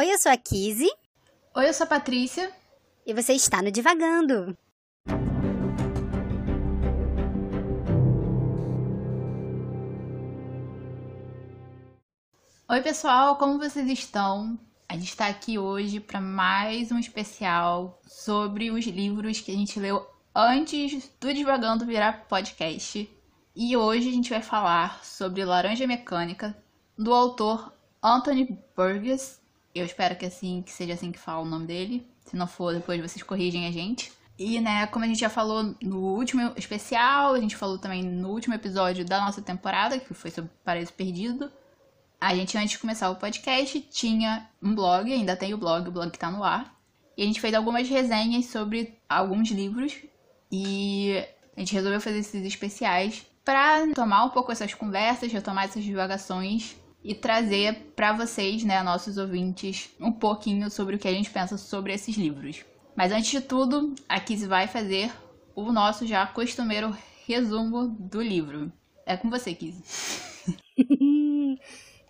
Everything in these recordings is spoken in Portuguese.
Oi, eu sou a Kizzy. Oi, eu sou a Patrícia. E você está no Divagando. Oi, pessoal, como vocês estão? A gente está aqui hoje para mais um especial sobre os livros que a gente leu antes do Divagando virar podcast. E hoje a gente vai falar sobre Laranja Mecânica, do autor Anthony Burgess. Eu espero que assim que seja assim que fala o nome dele. Se não for, depois vocês corrigem a gente. E, né, como a gente já falou no último especial, a gente falou também no último episódio da nossa temporada, que foi sobre Paraíso Perdido. A gente, antes de começar o podcast, tinha um blog, ainda tem o blog, o blog que tá no ar. E a gente fez algumas resenhas sobre alguns livros. E a gente resolveu fazer esses especiais para tomar um pouco essas conversas, retomar essas divagações e trazer para vocês, né, nossos ouvintes, um pouquinho sobre o que a gente pensa sobre esses livros. Mas antes de tudo, a Kiz vai fazer o nosso já costumeiro resumo do livro. É com você, Kiz.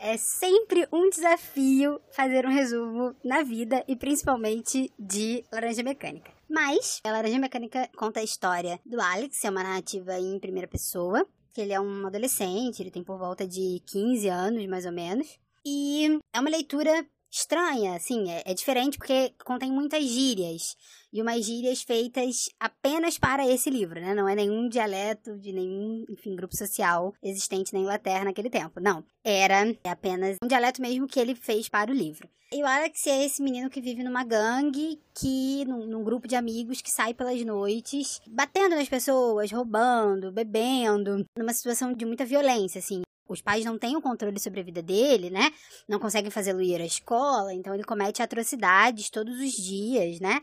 é sempre um desafio fazer um resumo na vida e principalmente de Laranja Mecânica. Mas a Laranja Mecânica conta a história do Alex, é uma narrativa em primeira pessoa, que ele é um adolescente, ele tem por volta de 15 anos, mais ou menos. E é uma leitura estranha, assim, é, é, diferente porque contém muitas gírias. E umas gírias feitas apenas para esse livro, né? Não é nenhum dialeto de nenhum, enfim, grupo social existente na Inglaterra naquele tempo. Não. Era apenas um dialeto mesmo que ele fez para o livro. E o Alex é esse menino que vive numa gangue, que num, num, grupo de amigos que sai pelas noites, batendo nas pessoas, roubando, bebendo, numa situação de muita violência, assim os pais não têm o controle sobre a vida dele, né? Não conseguem fazê-lo ir à escola, então ele comete atrocidades todos os dias, né?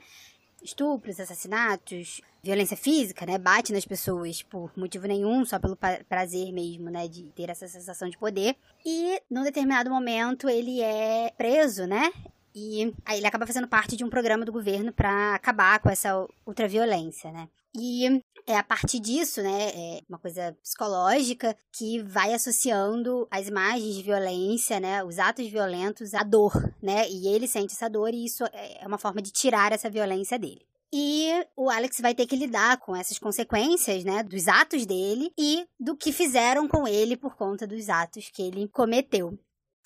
Estupros, assassinatos, violência física, né? Bate nas pessoas por motivo nenhum, só pelo prazer mesmo, né? De ter essa sensação de poder. E num determinado momento ele é preso, né? E aí ele acaba fazendo parte de um programa do governo para acabar com essa ultraviolência, né? E é a partir disso, né, é uma coisa psicológica que vai associando as imagens de violência, né, os atos violentos à dor, né? E ele sente essa dor e isso é, é uma forma de tirar essa violência dele. E o Alex vai ter que lidar com essas consequências, né, dos atos dele e do que fizeram com ele por conta dos atos que ele cometeu.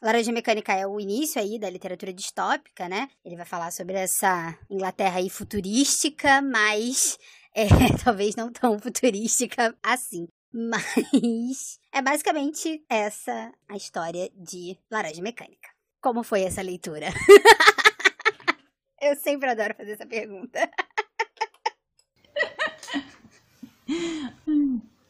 Laranja Mecânica é o início aí da literatura distópica, né? Ele vai falar sobre essa Inglaterra aí futurística, mas é, talvez não tão futurística assim. Mas é basicamente essa a história de Laranja Mecânica. Como foi essa leitura? Eu sempre adoro fazer essa pergunta.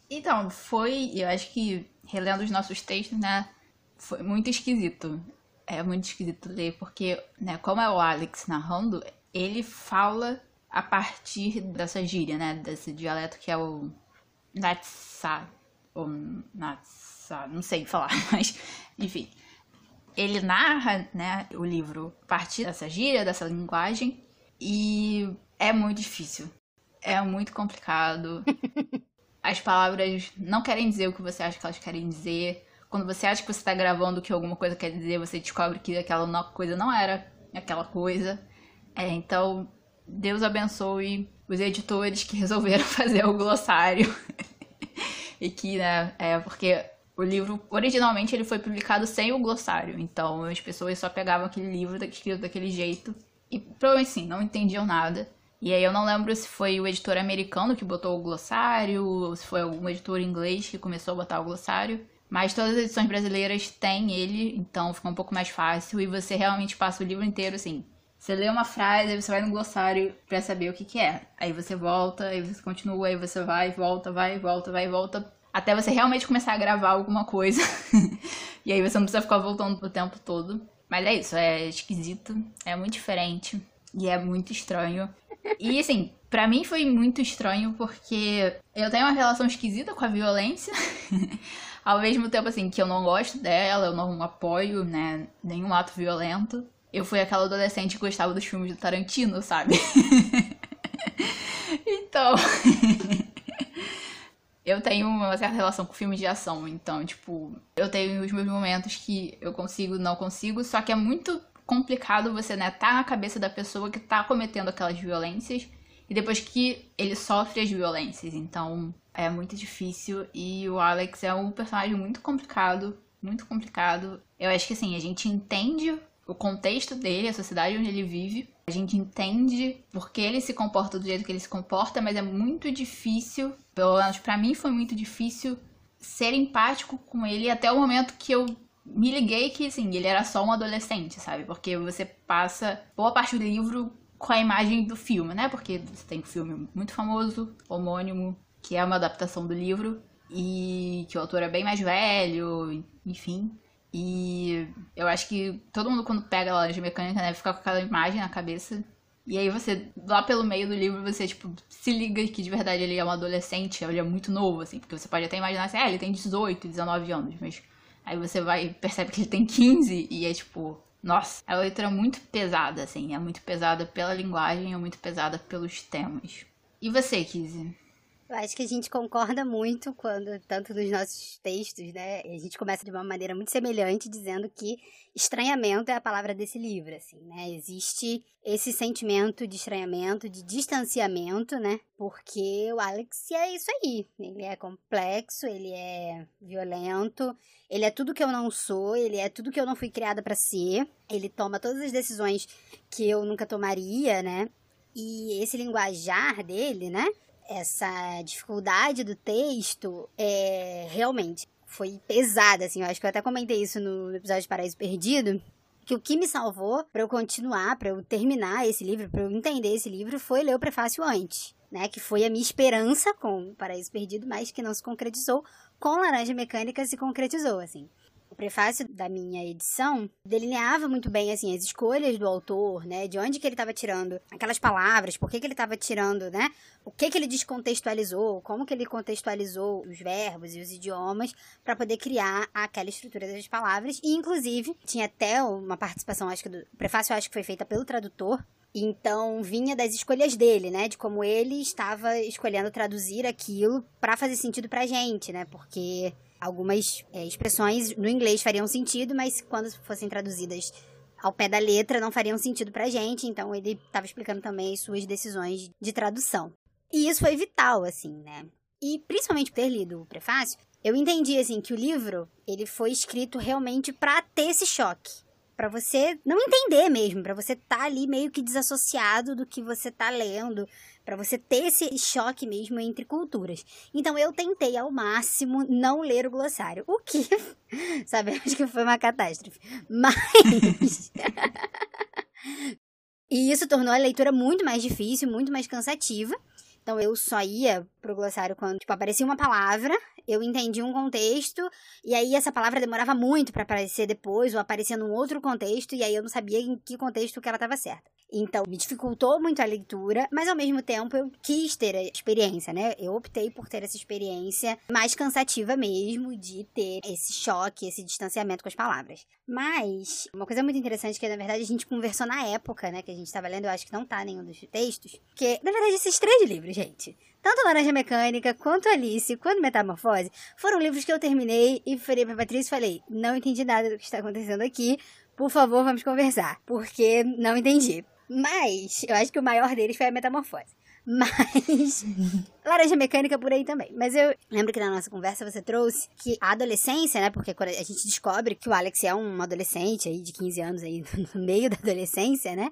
Então, foi, eu acho que relendo os nossos textos, né, foi muito esquisito. É muito esquisito ler, porque, né, como é o Alex narrando, ele fala a partir dessa gíria, né? Desse dialeto que é o Natsa, ou Natsa, não sei falar, mas enfim. Ele narra, né, o livro a partir dessa gíria, dessa linguagem, e é muito difícil. É muito complicado. As palavras não querem dizer o que você acha que elas querem dizer. Quando você acha que você está gravando o que alguma coisa quer dizer, você descobre que aquela coisa não era aquela coisa. É, então, Deus abençoe os editores que resolveram fazer o glossário. e que, né, é porque o livro, originalmente, ele foi publicado sem o glossário. Então, as pessoas só pegavam aquele livro escrito daquele jeito e, provavelmente, sim, não entendiam nada. E aí eu não lembro se foi o editor americano que botou o glossário, ou se foi algum editor inglês que começou a botar o glossário. Mas todas as edições brasileiras têm ele, então fica um pouco mais fácil e você realmente passa o livro inteiro assim, você lê uma frase, aí você vai no glossário para saber o que, que é. Aí você volta, aí você continua, aí você vai, volta, vai, volta, vai, volta. Até você realmente começar a gravar alguma coisa. e aí você não precisa ficar voltando o tempo todo. Mas é isso, é esquisito, é muito diferente e é muito estranho. E assim, para mim foi muito estranho porque eu tenho uma relação esquisita com a violência. Ao mesmo tempo assim que eu não gosto dela, eu não apoio, né, nenhum ato violento eu fui aquela adolescente que gostava dos filmes do Tarantino, sabe? então. eu tenho uma certa relação com filmes de ação, então, tipo, eu tenho os meus momentos que eu consigo, não consigo, só que é muito complicado você, né, tá na cabeça da pessoa que tá cometendo aquelas violências e depois que ele sofre as violências. Então, é muito difícil e o Alex é um personagem muito complicado, muito complicado. Eu acho que assim, a gente entende o contexto dele, a sociedade onde ele vive. A gente entende por que ele se comporta do jeito que ele se comporta, mas é muito difícil, pelo menos para mim foi muito difícil ser empático com ele até o momento que eu me liguei que, assim, ele era só um adolescente, sabe? Porque você passa boa parte do livro com a imagem do filme, né? Porque você tem um filme muito famoso, homônimo, que é uma adaptação do livro, e que o autor é bem mais velho, enfim. E eu acho que todo mundo, quando pega a laranja mecânica, né, fica com aquela imagem na cabeça. E aí você, lá pelo meio do livro, você, tipo, se liga que de verdade ele é um adolescente, ele é muito novo, assim, porque você pode até imaginar assim, ah, ele tem 18, 19 anos, mas Aí você vai percebe que ele tem 15 e é tipo, nossa, é uma leitura muito pesada, assim, é muito pesada pela linguagem, é muito pesada pelos temas. E você, Kizzy? Eu acho que a gente concorda muito quando, tanto nos nossos textos, né? A gente começa de uma maneira muito semelhante, dizendo que estranhamento é a palavra desse livro, assim, né? Existe esse sentimento de estranhamento, de distanciamento, né? Porque o Alex é isso aí. Ele é complexo, ele é violento, ele é tudo que eu não sou, ele é tudo que eu não fui criada para ser. Ele toma todas as decisões que eu nunca tomaria, né? E esse linguajar dele, né? Essa dificuldade do texto é realmente foi pesada, assim. Eu acho que eu até comentei isso no episódio de Paraíso Perdido. Que o que me salvou para eu continuar, para eu terminar esse livro, para eu entender esse livro, foi ler o prefácio antes, né? Que foi a minha esperança com Paraíso Perdido, mas que não se concretizou. Com Laranja Mecânica se concretizou, assim prefácio da minha edição delineava muito bem assim as escolhas do autor, né? De onde que ele estava tirando aquelas palavras, por que, que ele estava tirando, né? O que que ele descontextualizou, como que ele contextualizou os verbos e os idiomas para poder criar aquela estrutura das palavras. E inclusive tinha até uma participação, acho que do prefácio acho que foi feita pelo tradutor, então vinha das escolhas dele, né? De como ele estava escolhendo traduzir aquilo para fazer sentido pra gente, né? Porque algumas é, expressões no inglês fariam sentido, mas quando fossem traduzidas ao pé da letra não fariam sentido pra gente, então ele estava explicando também as suas decisões de tradução. E isso foi vital, assim, né? E principalmente por ter lido o prefácio, eu entendi, assim, que o livro, ele foi escrito realmente para ter esse choque. Para você não entender mesmo, para você estar tá ali meio que desassociado do que você tá lendo, para você ter esse choque mesmo entre culturas. Então eu tentei ao máximo não ler o glossário, o que, sabemos que foi uma catástrofe. Mas E isso tornou a leitura muito mais difícil, muito mais cansativa. Então eu só ia pro glossário quando tipo, aparecia uma palavra, eu entendi um contexto, e aí essa palavra demorava muito para aparecer depois, ou aparecia num outro contexto, e aí eu não sabia em que contexto que ela estava certa. Então, me dificultou muito a leitura, mas ao mesmo tempo eu quis ter a experiência, né? Eu optei por ter essa experiência mais cansativa mesmo, de ter esse choque, esse distanciamento com as palavras. Mas, uma coisa muito interessante é que, na verdade, a gente conversou na época, né, que a gente estava lendo, eu acho que não tá nenhum dos textos, que, na verdade, esses três livros, gente, tanto Laranja Mecânica, quanto Alice, quanto Metamorfose, foram livros que eu terminei e falei pra Patrícia e falei, não entendi nada do que está acontecendo aqui, por favor, vamos conversar, porque não entendi. Mas, eu acho que o maior deles foi a Metamorfose. Mas. Laranja mecânica por aí também. Mas eu lembro que na nossa conversa você trouxe que a adolescência, né? Porque a gente descobre que o Alex é um adolescente aí de 15 anos aí, no meio da adolescência, né?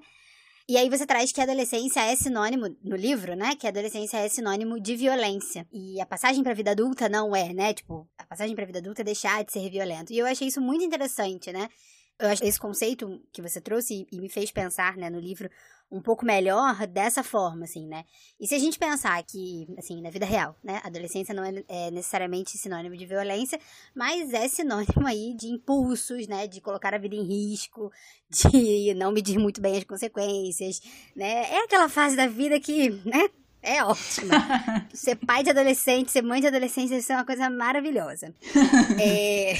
E aí você traz que a adolescência é sinônimo, no livro, né? Que a adolescência é sinônimo de violência. E a passagem pra vida adulta não é, né? Tipo, a passagem pra vida adulta é deixar de ser violento. E eu achei isso muito interessante, né? Eu acho esse conceito que você trouxe e me fez pensar, né, no livro um pouco melhor dessa forma, assim, né? E se a gente pensar que, assim, na vida real, né, adolescência não é, é, necessariamente sinônimo de violência, mas é sinônimo aí de impulsos, né, de colocar a vida em risco, de não medir muito bem as consequências, né? É aquela fase da vida que, né, É ótima. ser pai de adolescente, ser mãe de adolescente, isso é uma coisa maravilhosa. é...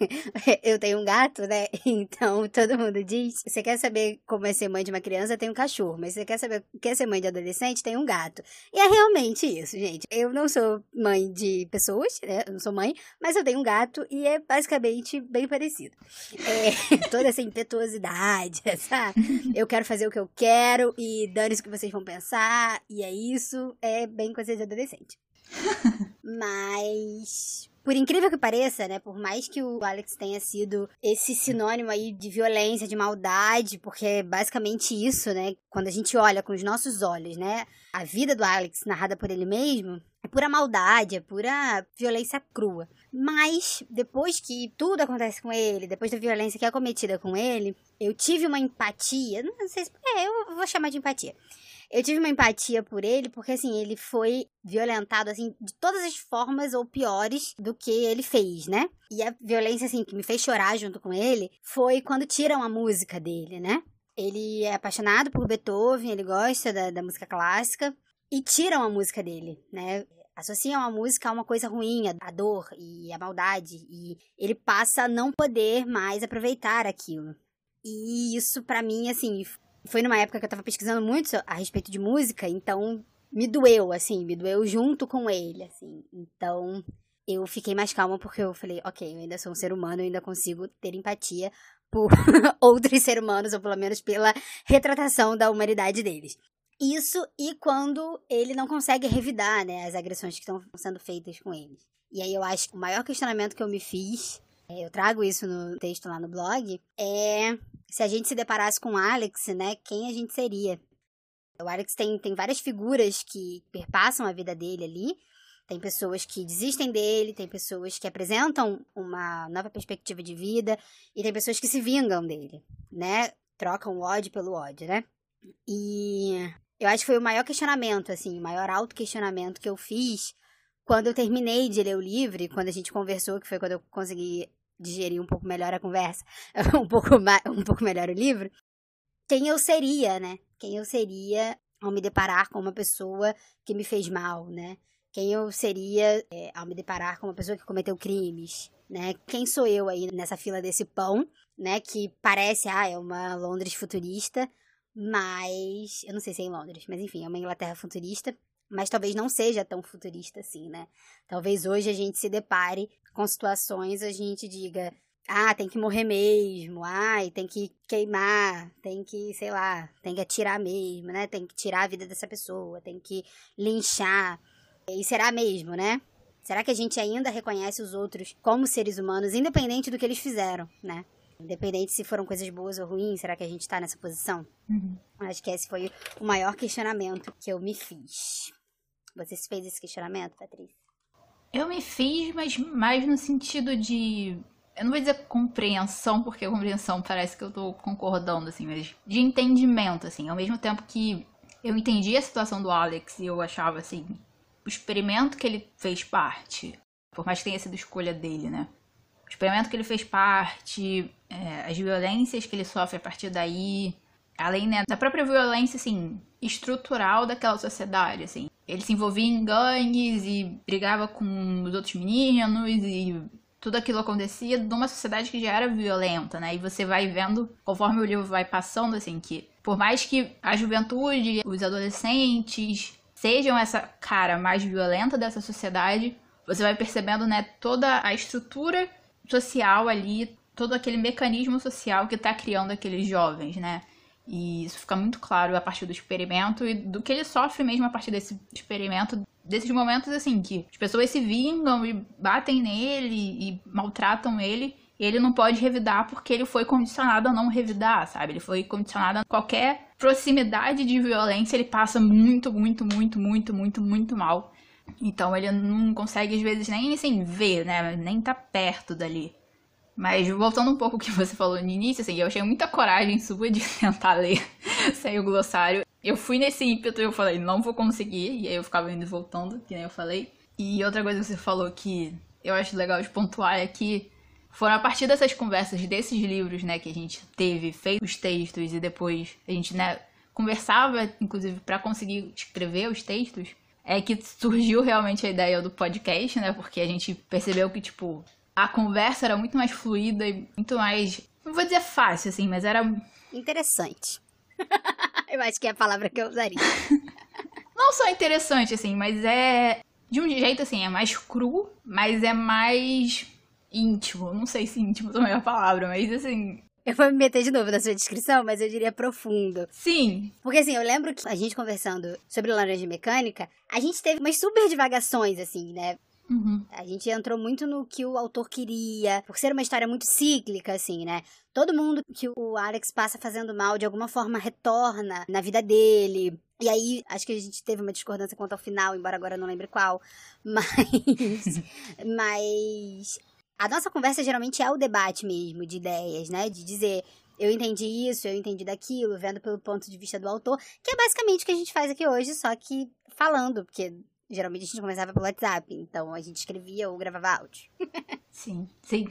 eu tenho um gato, né? Então todo mundo diz: você quer saber como é ser mãe de uma criança? Tem um cachorro. Mas você quer saber quer ser mãe de adolescente? Tem um gato. E é realmente isso, gente. Eu não sou mãe de pessoas, né? Eu não sou mãe, mas eu tenho um gato e é basicamente bem parecido. É... toda essa impetuosidade, sabe? Eu quero fazer o que eu quero e dane-se o que vocês vão pensar, e é isso isso é bem coisa de adolescente. Mas por incrível que pareça, né, por mais que o Alex tenha sido esse sinônimo aí de violência, de maldade, porque é basicamente isso, né, quando a gente olha com os nossos olhos, né, a vida do Alex narrada por ele mesmo, é pura maldade, é pura violência crua. Mas depois que tudo acontece com ele, depois da violência que é cometida com ele, eu tive uma empatia, não sei se, é, eu vou chamar de empatia eu tive uma empatia por ele, porque assim, ele foi violentado, assim, de todas as formas ou piores do que ele fez, né? E a violência, assim, que me fez chorar junto com ele foi quando tiram a música dele, né? Ele é apaixonado por Beethoven, ele gosta da, da música clássica, e tiram a música dele, né? associam a música a uma coisa ruim, a dor e a maldade, e ele passa a não poder mais aproveitar aquilo. E isso para mim assim, foi numa época que eu tava pesquisando muito a respeito de música, então me doeu, assim, me doeu junto com ele, assim. Então eu fiquei mais calma porque eu falei, ok, eu ainda sou um ser humano, eu ainda consigo ter empatia por outros seres humanos, ou pelo menos pela retratação da humanidade deles. Isso e quando ele não consegue revidar, né, as agressões que estão sendo feitas com ele. E aí eu acho que o maior questionamento que eu me fiz, eu trago isso no texto lá no blog, é se a gente se deparasse com o Alex, né, quem a gente seria? O Alex tem, tem várias figuras que perpassam a vida dele ali. Tem pessoas que desistem dele, tem pessoas que apresentam uma nova perspectiva de vida e tem pessoas que se vingam dele, né? Trocam o ódio pelo ódio, né? E eu acho que foi o maior questionamento, assim, o maior auto-questionamento que eu fiz quando eu terminei de ler o livro, quando a gente conversou, que foi quando eu consegui digerir um pouco melhor a conversa, um pouco, um pouco melhor o livro, quem eu seria, né? Quem eu seria ao me deparar com uma pessoa que me fez mal, né? Quem eu seria é, ao me deparar com uma pessoa que cometeu crimes, né? Quem sou eu aí nessa fila desse pão, né? Que parece, ah, é uma Londres futurista, mas eu não sei se é em Londres, mas enfim, é uma Inglaterra futurista, mas talvez não seja tão futurista assim, né? Talvez hoje a gente se depare com situações, a gente diga, ah, tem que morrer mesmo, ai, tem que queimar, tem que, sei lá, tem que atirar mesmo, né? Tem que tirar a vida dessa pessoa, tem que linchar. E será mesmo, né? Será que a gente ainda reconhece os outros como seres humanos, independente do que eles fizeram, né? Independente se foram coisas boas ou ruins, será que a gente tá nessa posição? Uhum. Acho que esse foi o maior questionamento que eu me fiz. Você se fez esse questionamento, Patrícia? Eu me fiz, mas mais no sentido de. Eu não vou dizer compreensão, porque compreensão parece que eu tô concordando, assim, mas de entendimento, assim. Ao mesmo tempo que eu entendi a situação do Alex e eu achava, assim, o experimento que ele fez parte, por mais que tenha sido escolha dele, né? O experimento que ele fez parte, é, as violências que ele sofre a partir daí, além né, da própria violência, assim, estrutural daquela sociedade, assim. Ele se envolvia em gangues e brigava com os outros meninos e tudo aquilo acontecia numa sociedade que já era violenta, né? E você vai vendo, conforme o livro vai passando, assim, que por mais que a juventude, os adolescentes sejam essa cara mais violenta dessa sociedade, você vai percebendo, né, toda a estrutura social ali, todo aquele mecanismo social que tá criando aqueles jovens, né? E isso fica muito claro a partir do experimento e do que ele sofre mesmo a partir desse experimento, desses momentos assim, que as pessoas se vingam e batem nele e maltratam ele. E ele não pode revidar porque ele foi condicionado a não revidar, sabe? Ele foi condicionado a qualquer proximidade de violência, ele passa muito, muito, muito, muito, muito, muito mal. Então ele não consegue, às vezes, nem assim, ver, né? Nem tá perto dali. Mas voltando um pouco ao que você falou no início, assim, eu achei muita coragem sua de tentar ler sem o glossário. Eu fui nesse ímpeto e eu falei, não vou conseguir, e aí eu ficava indo e voltando, que nem eu falei. E outra coisa que você falou que eu acho legal de pontuar é que foram a partir dessas conversas, desses livros, né, que a gente teve, feito os textos e depois a gente, né, conversava, inclusive, para conseguir escrever os textos, é que surgiu realmente a ideia do podcast, né? Porque a gente percebeu que, tipo, a conversa era muito mais fluida e muito mais. Não vou dizer fácil, assim, mas era. Interessante. eu acho que é a palavra que eu usaria. não só interessante, assim, mas é. De um jeito, assim, é mais cru, mas é mais íntimo. Não sei se íntimo também é a palavra, mas assim. Eu vou me meter de novo na sua descrição, mas eu diria profundo. Sim. Porque assim, eu lembro que a gente conversando sobre laranja mecânica, a gente teve umas super divagações, assim, né? Uhum. A gente entrou muito no que o autor queria, por ser uma história muito cíclica, assim, né? Todo mundo que o Alex passa fazendo mal, de alguma forma retorna na vida dele. E aí, acho que a gente teve uma discordância quanto ao final, embora agora eu não lembre qual. Mas. mas a nossa conversa geralmente é o debate mesmo de ideias, né? De dizer, eu entendi isso, eu entendi daquilo, vendo pelo ponto de vista do autor, que é basicamente o que a gente faz aqui hoje, só que falando, porque geralmente a gente começava pelo WhatsApp, então a gente escrevia ou gravava áudio. sim, sim.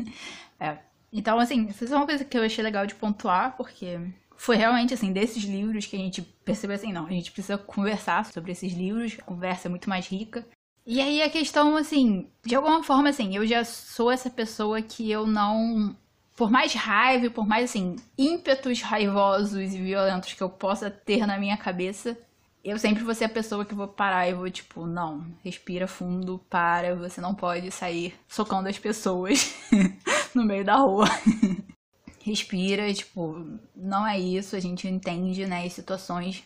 é. Então, assim, isso é uma coisa que eu achei legal de pontuar, porque foi realmente, assim, desses livros que a gente percebeu assim, não, a gente precisa conversar sobre esses livros, a conversa é muito mais rica. E aí a questão, assim, de alguma forma, assim, eu já sou essa pessoa que eu não. Por mais raiva, por mais, assim, ímpetos raivosos e violentos que eu possa ter na minha cabeça, eu sempre vou ser a pessoa que vou parar e vou, tipo, não, respira fundo, para, você não pode sair socando as pessoas no meio da rua. respira, tipo, não é isso, a gente entende, né, as situações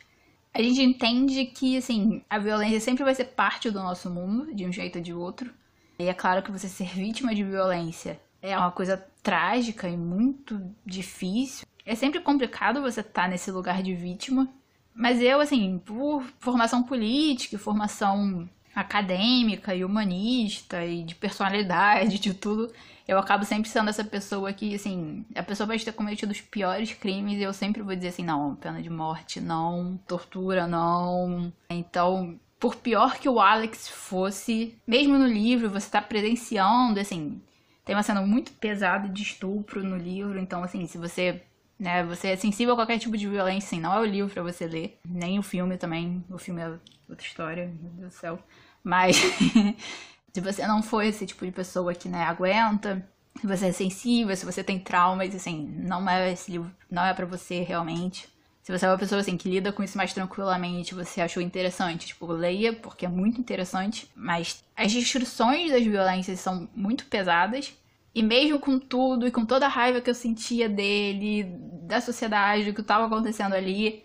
a gente entende que, assim, a violência sempre vai ser parte do nosso mundo, de um jeito ou de outro. E é claro que você ser vítima de violência é uma coisa trágica e muito difícil. É sempre complicado você estar tá nesse lugar de vítima. Mas eu, assim, por formação política, formação acadêmica e humanista e de personalidade, de tudo, eu acabo sempre sendo essa pessoa que, assim, a pessoa pode ter cometido os piores crimes e eu sempre vou dizer assim, não, pena de morte, não, tortura, não. Então, por pior que o Alex fosse, mesmo no livro, você tá presenciando, assim, tem uma cena muito pesada de estupro no livro, então, assim, se você né, você é sensível a qualquer tipo de violência, assim, não é o livro para você ler, nem o filme também, o filme é outra história, meu Deus do céu. Mas Se você não for esse tipo de pessoa que, né, aguenta, se você é sensível, se você tem traumas, assim, não é esse livro, não é para você realmente. Se você é uma pessoa assim que lida com isso mais tranquilamente, você achou interessante, tipo, leia, porque é muito interessante, mas as descrições das violências são muito pesadas. E mesmo com tudo e com toda a raiva que eu sentia dele, da sociedade, do que estava acontecendo ali,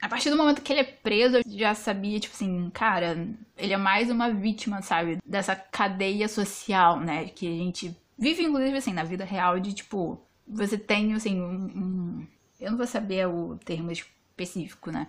a partir do momento que ele é preso, eu já sabia, tipo assim, cara, ele é mais uma vítima, sabe? Dessa cadeia social, né? Que a gente vive, inclusive, assim, na vida real, de tipo, você tem, assim, um. um... Eu não vou saber o termo específico, né?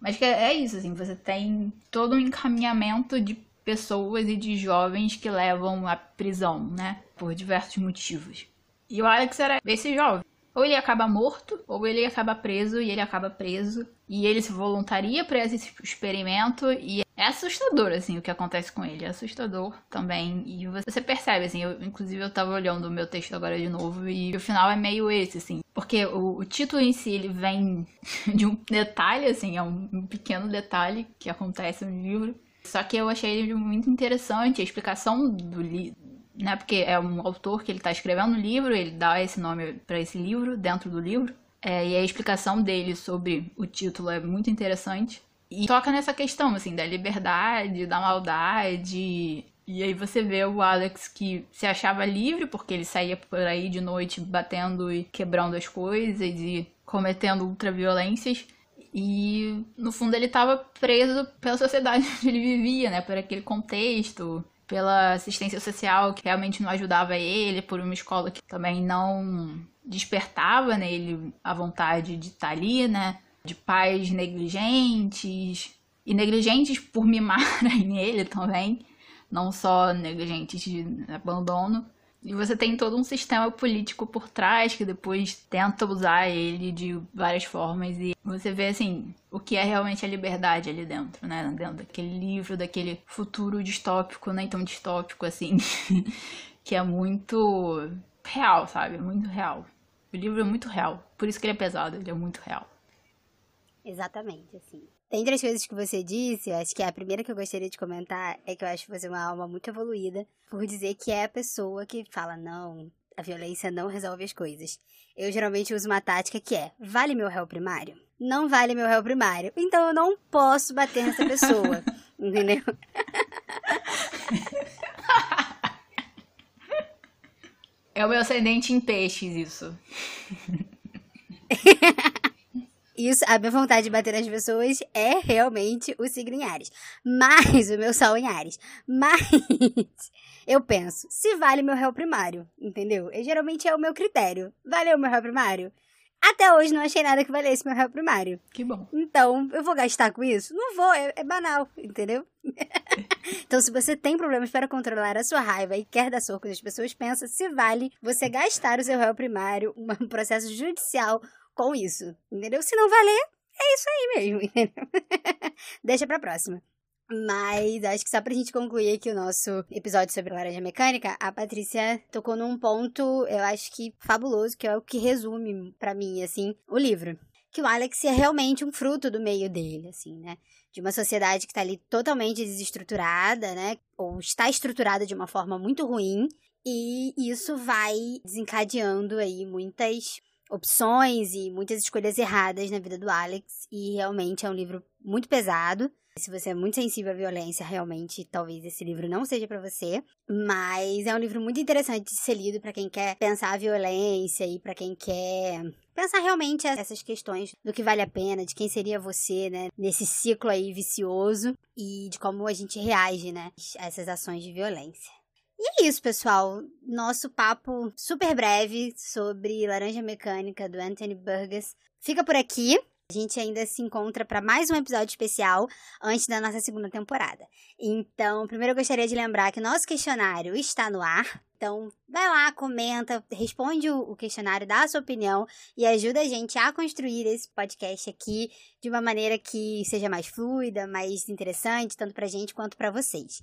Mas que é, é isso, assim, você tem todo um encaminhamento de pessoas e de jovens que levam à prisão, né? Por diversos motivos. E o Alex era esse jovem. Ou ele acaba morto, ou ele acaba preso e ele acaba preso. E ele se voluntaria para esse experimento e é assustador, assim, o que acontece com ele. É assustador também. E você percebe, assim, eu, inclusive eu tava olhando o meu texto agora de novo e o final é meio esse, assim. Porque o, o título em si, ele vem de um detalhe, assim, é um, um pequeno detalhe que acontece no livro. Só que eu achei ele muito interessante, a explicação do, li né? Porque é um autor que ele está escrevendo um livro, ele dá esse nome para esse livro dentro do livro. É, e a explicação dele sobre o título é muito interessante. E toca nessa questão, assim, da liberdade, da maldade. E aí você vê o Alex que se achava livre, porque ele saía por aí de noite batendo e quebrando as coisas e cometendo ultraviolências. E no fundo ele estava preso pela sociedade onde ele vivia, né? Por aquele contexto pela assistência social que realmente não ajudava ele, por uma escola que também não despertava nele a vontade de estar ali, né? De pais negligentes e negligentes por mimarem ele também, não só negligentes de abandono. E você tem todo um sistema político por trás que depois tenta usar ele de várias formas. E você vê, assim, o que é realmente a liberdade ali dentro, né? Dentro daquele livro, daquele futuro distópico, nem tão distópico assim, que é muito real, sabe? Muito real. O livro é muito real. Por isso que ele é pesado, ele é muito real. Exatamente, assim. Dentre as coisas que você disse, eu acho que a primeira que eu gostaria de comentar é que eu acho você uma alma muito evoluída por dizer que é a pessoa que fala, não, a violência não resolve as coisas. Eu geralmente uso uma tática que é: vale meu réu primário? Não vale meu réu primário. Então eu não posso bater nessa pessoa. entendeu? É o meu ascendente em peixes, isso. Isso, a minha vontade de bater nas pessoas é realmente o signo em Ares. Mas, o meu sol em Ares. Mas, eu penso, se vale meu réu primário, entendeu? E geralmente é o meu critério. Valeu meu réu primário? Até hoje não achei nada que valesse meu réu primário. Que bom. Então, eu vou gastar com isso? Não vou, é, é banal, entendeu? então, se você tem problemas para controlar a sua raiva e quer dar soco nas pessoas, pensa se vale você gastar o seu réu primário, um processo judicial com isso, entendeu? Se não valer, é isso aí mesmo, entendeu? Deixa pra próxima. Mas acho que só pra gente concluir aqui o nosso episódio sobre laranja mecânica, a Patrícia tocou num ponto, eu acho que fabuloso, que é o que resume para mim, assim, o livro. Que o Alex é realmente um fruto do meio dele, assim, né? De uma sociedade que tá ali totalmente desestruturada, né? Ou está estruturada de uma forma muito ruim. E isso vai desencadeando aí muitas opções e muitas escolhas erradas na vida do Alex. E realmente é um livro muito pesado. Se você é muito sensível à violência, realmente talvez esse livro não seja para você, mas é um livro muito interessante de ser lido para quem quer pensar a violência e para quem quer pensar realmente essas questões do que vale a pena, de quem seria você, né, nesse ciclo aí vicioso e de como a gente reage, né, a essas ações de violência. E é isso, pessoal. Nosso papo super breve sobre Laranja Mecânica do Anthony Burgess fica por aqui. A gente ainda se encontra para mais um episódio especial antes da nossa segunda temporada. Então, primeiro eu gostaria de lembrar que nosso questionário está no ar. Então, vai lá, comenta, responde o questionário, dá a sua opinião e ajuda a gente a construir esse podcast aqui de uma maneira que seja mais fluida, mais interessante, tanto pra gente quanto para vocês.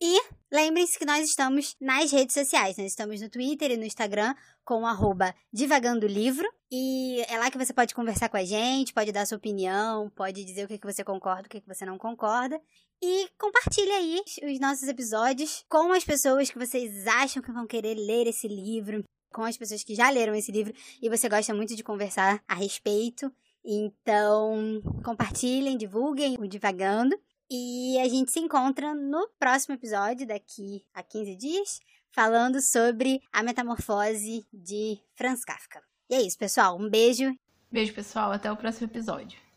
E lembrem-se que nós estamos nas redes sociais. Nós estamos no Twitter e no Instagram com arroba divagando livro. E é lá que você pode conversar com a gente, pode dar sua opinião, pode dizer o que, você concorda, o que você não concorda. E compartilhe aí os nossos episódios com as pessoas que vocês acham que vão querer ler esse livro, com as pessoas que já leram esse livro e você gosta muito de conversar a respeito. Então, compartilhem, divulguem o Divagando. E a gente se encontra no próximo episódio, daqui a 15 dias, falando sobre a metamorfose de Franz Kafka. E é isso, pessoal. Um beijo. Beijo, pessoal. Até o próximo episódio.